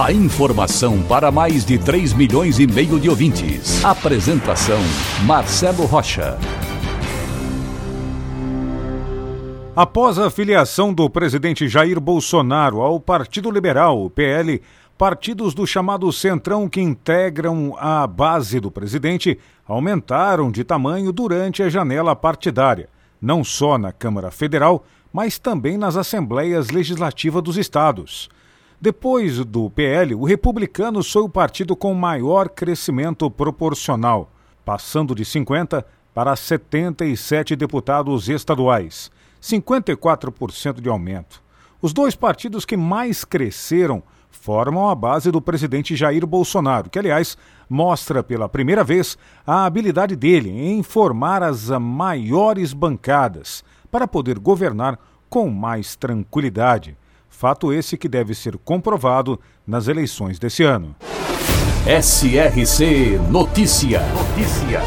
A informação para mais de 3 milhões e meio de ouvintes. Apresentação Marcelo Rocha. Após a filiação do presidente Jair Bolsonaro ao Partido Liberal, o PL, partidos do chamado Centrão que integram a base do presidente aumentaram de tamanho durante a janela partidária, não só na Câmara Federal, mas também nas assembleias legislativas dos estados. Depois do PL, o republicano foi o partido com maior crescimento proporcional, passando de 50 para 77 deputados estaduais, 54% de aumento. Os dois partidos que mais cresceram formam a base do presidente Jair Bolsonaro, que, aliás, mostra pela primeira vez a habilidade dele em formar as maiores bancadas para poder governar com mais tranquilidade. Fato esse que deve ser comprovado nas eleições desse ano. SRC Notícia. Notícia.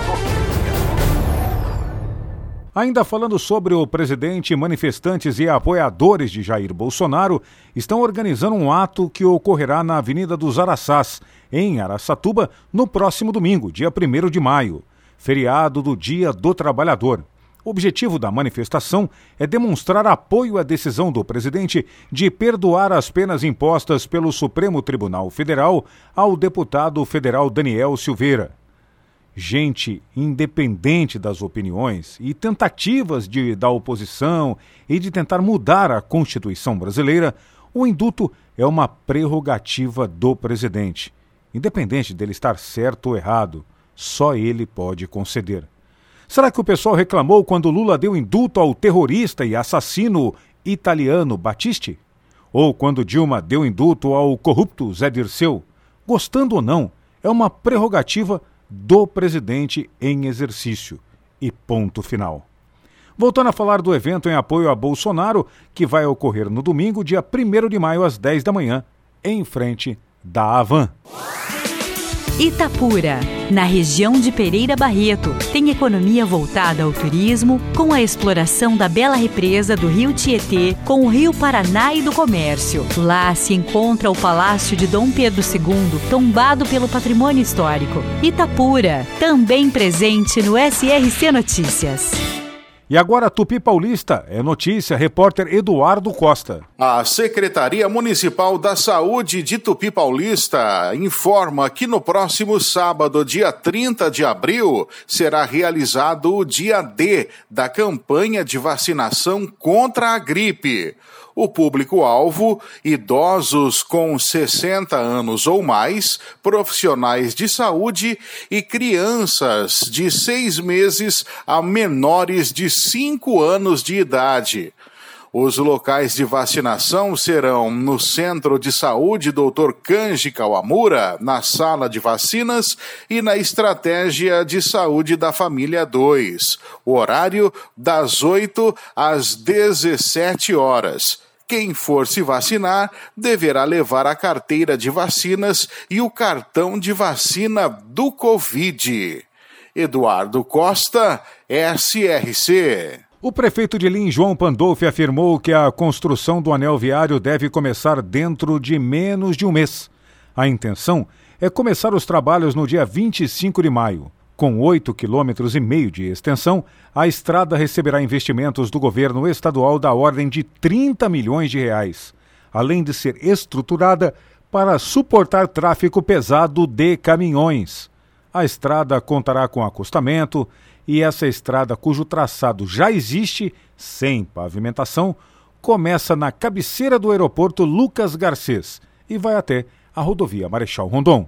Ainda falando sobre o presidente, manifestantes e apoiadores de Jair Bolsonaro estão organizando um ato que ocorrerá na Avenida dos Araçás, em Araçatuba, no próximo domingo, dia 1 de maio, feriado do Dia do Trabalhador. O objetivo da manifestação é demonstrar apoio à decisão do presidente de perdoar as penas impostas pelo Supremo Tribunal Federal ao deputado federal Daniel Silveira gente independente das opiniões e tentativas de, da oposição e de tentar mudar a Constituição brasileira, o induto é uma prerrogativa do presidente. Independente dele estar certo ou errado, só ele pode conceder. Será que o pessoal reclamou quando Lula deu indulto ao terrorista e assassino italiano Battisti? Ou quando Dilma deu indulto ao corrupto Zé Dirceu? Gostando ou não, é uma prerrogativa do presidente em exercício. E ponto final. Voltando a falar do evento em apoio a Bolsonaro, que vai ocorrer no domingo, dia 1 de maio, às 10 da manhã, em frente da Avan. Itapura, na região de Pereira Barreto, tem economia voltada ao turismo, com a exploração da bela represa do Rio Tietê com o Rio Paraná e do comércio. Lá se encontra o Palácio de Dom Pedro II, tombado pelo patrimônio histórico. Itapura, também presente no SRC Notícias. E agora Tupi Paulista, é notícia, repórter Eduardo Costa. A Secretaria Municipal da Saúde de Tupi Paulista informa que no próximo sábado, dia 30 de abril, será realizado o dia D da campanha de vacinação contra a gripe. O público-alvo: idosos com 60 anos ou mais, profissionais de saúde e crianças de seis meses a menores de 5 anos de idade. Os locais de vacinação serão no Centro de Saúde Dr. Kanji Kawamura, na Sala de Vacinas e na Estratégia de Saúde da Família 2. O horário das 8 às 17 horas. Quem for se vacinar deverá levar a carteira de vacinas e o cartão de vacina do Covid. Eduardo Costa, SRC. O prefeito de Lins, João Pandolfi, afirmou que a construção do anel viário deve começar dentro de menos de um mês. A intenção é começar os trabalhos no dia 25 de maio. Com 8,5 quilômetros e meio de extensão, a estrada receberá investimentos do governo estadual da ordem de 30 milhões de reais, além de ser estruturada para suportar tráfego pesado de caminhões. A estrada contará com acostamento e essa estrada, cujo traçado já existe, sem pavimentação, começa na cabeceira do aeroporto Lucas Garcês e vai até a rodovia Marechal Rondon.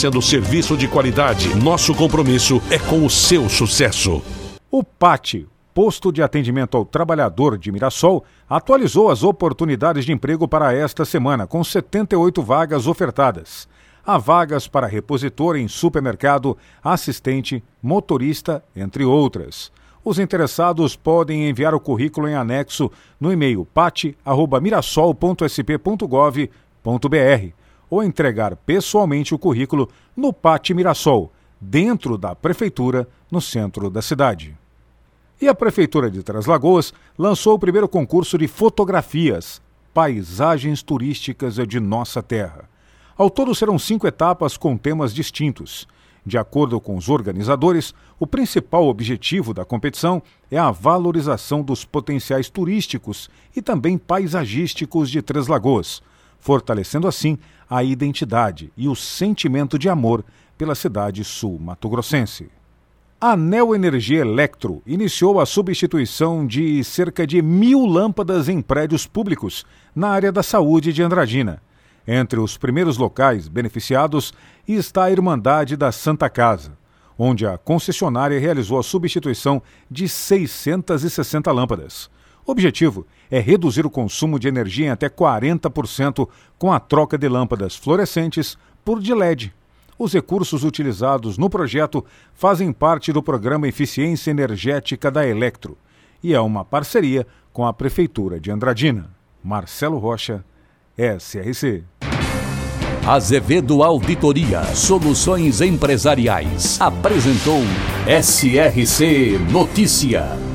serviço de qualidade. Nosso compromisso é com o seu sucesso. O PAT, Posto de Atendimento ao Trabalhador de Mirassol, atualizou as oportunidades de emprego para esta semana, com 78 vagas ofertadas. Há vagas para repositor em supermercado, assistente, motorista, entre outras. Os interessados podem enviar o currículo em anexo no e-mail pat@mirassol.sp.gov.br ou entregar pessoalmente o currículo no Pátio Mirassol, dentro da prefeitura, no centro da cidade. E a prefeitura de Três Lagoas lançou o primeiro concurso de fotografias, paisagens turísticas de nossa terra. Ao todo serão cinco etapas com temas distintos. De acordo com os organizadores, o principal objetivo da competição é a valorização dos potenciais turísticos e também paisagísticos de Três Lagoas, fortalecendo assim a identidade e o sentimento de amor pela cidade sul-mato-grossense. A Neoenergia Electro iniciou a substituição de cerca de mil lâmpadas em prédios públicos na área da saúde de Andradina. Entre os primeiros locais beneficiados está a Irmandade da Santa Casa, onde a concessionária realizou a substituição de 660 lâmpadas. O objetivo é reduzir o consumo de energia em até 40% com a troca de lâmpadas fluorescentes por de LED. Os recursos utilizados no projeto fazem parte do programa Eficiência Energética da Electro e é uma parceria com a Prefeitura de Andradina. Marcelo Rocha, SRC. Azevedo Auditoria Soluções Empresariais apresentou SRC Notícia.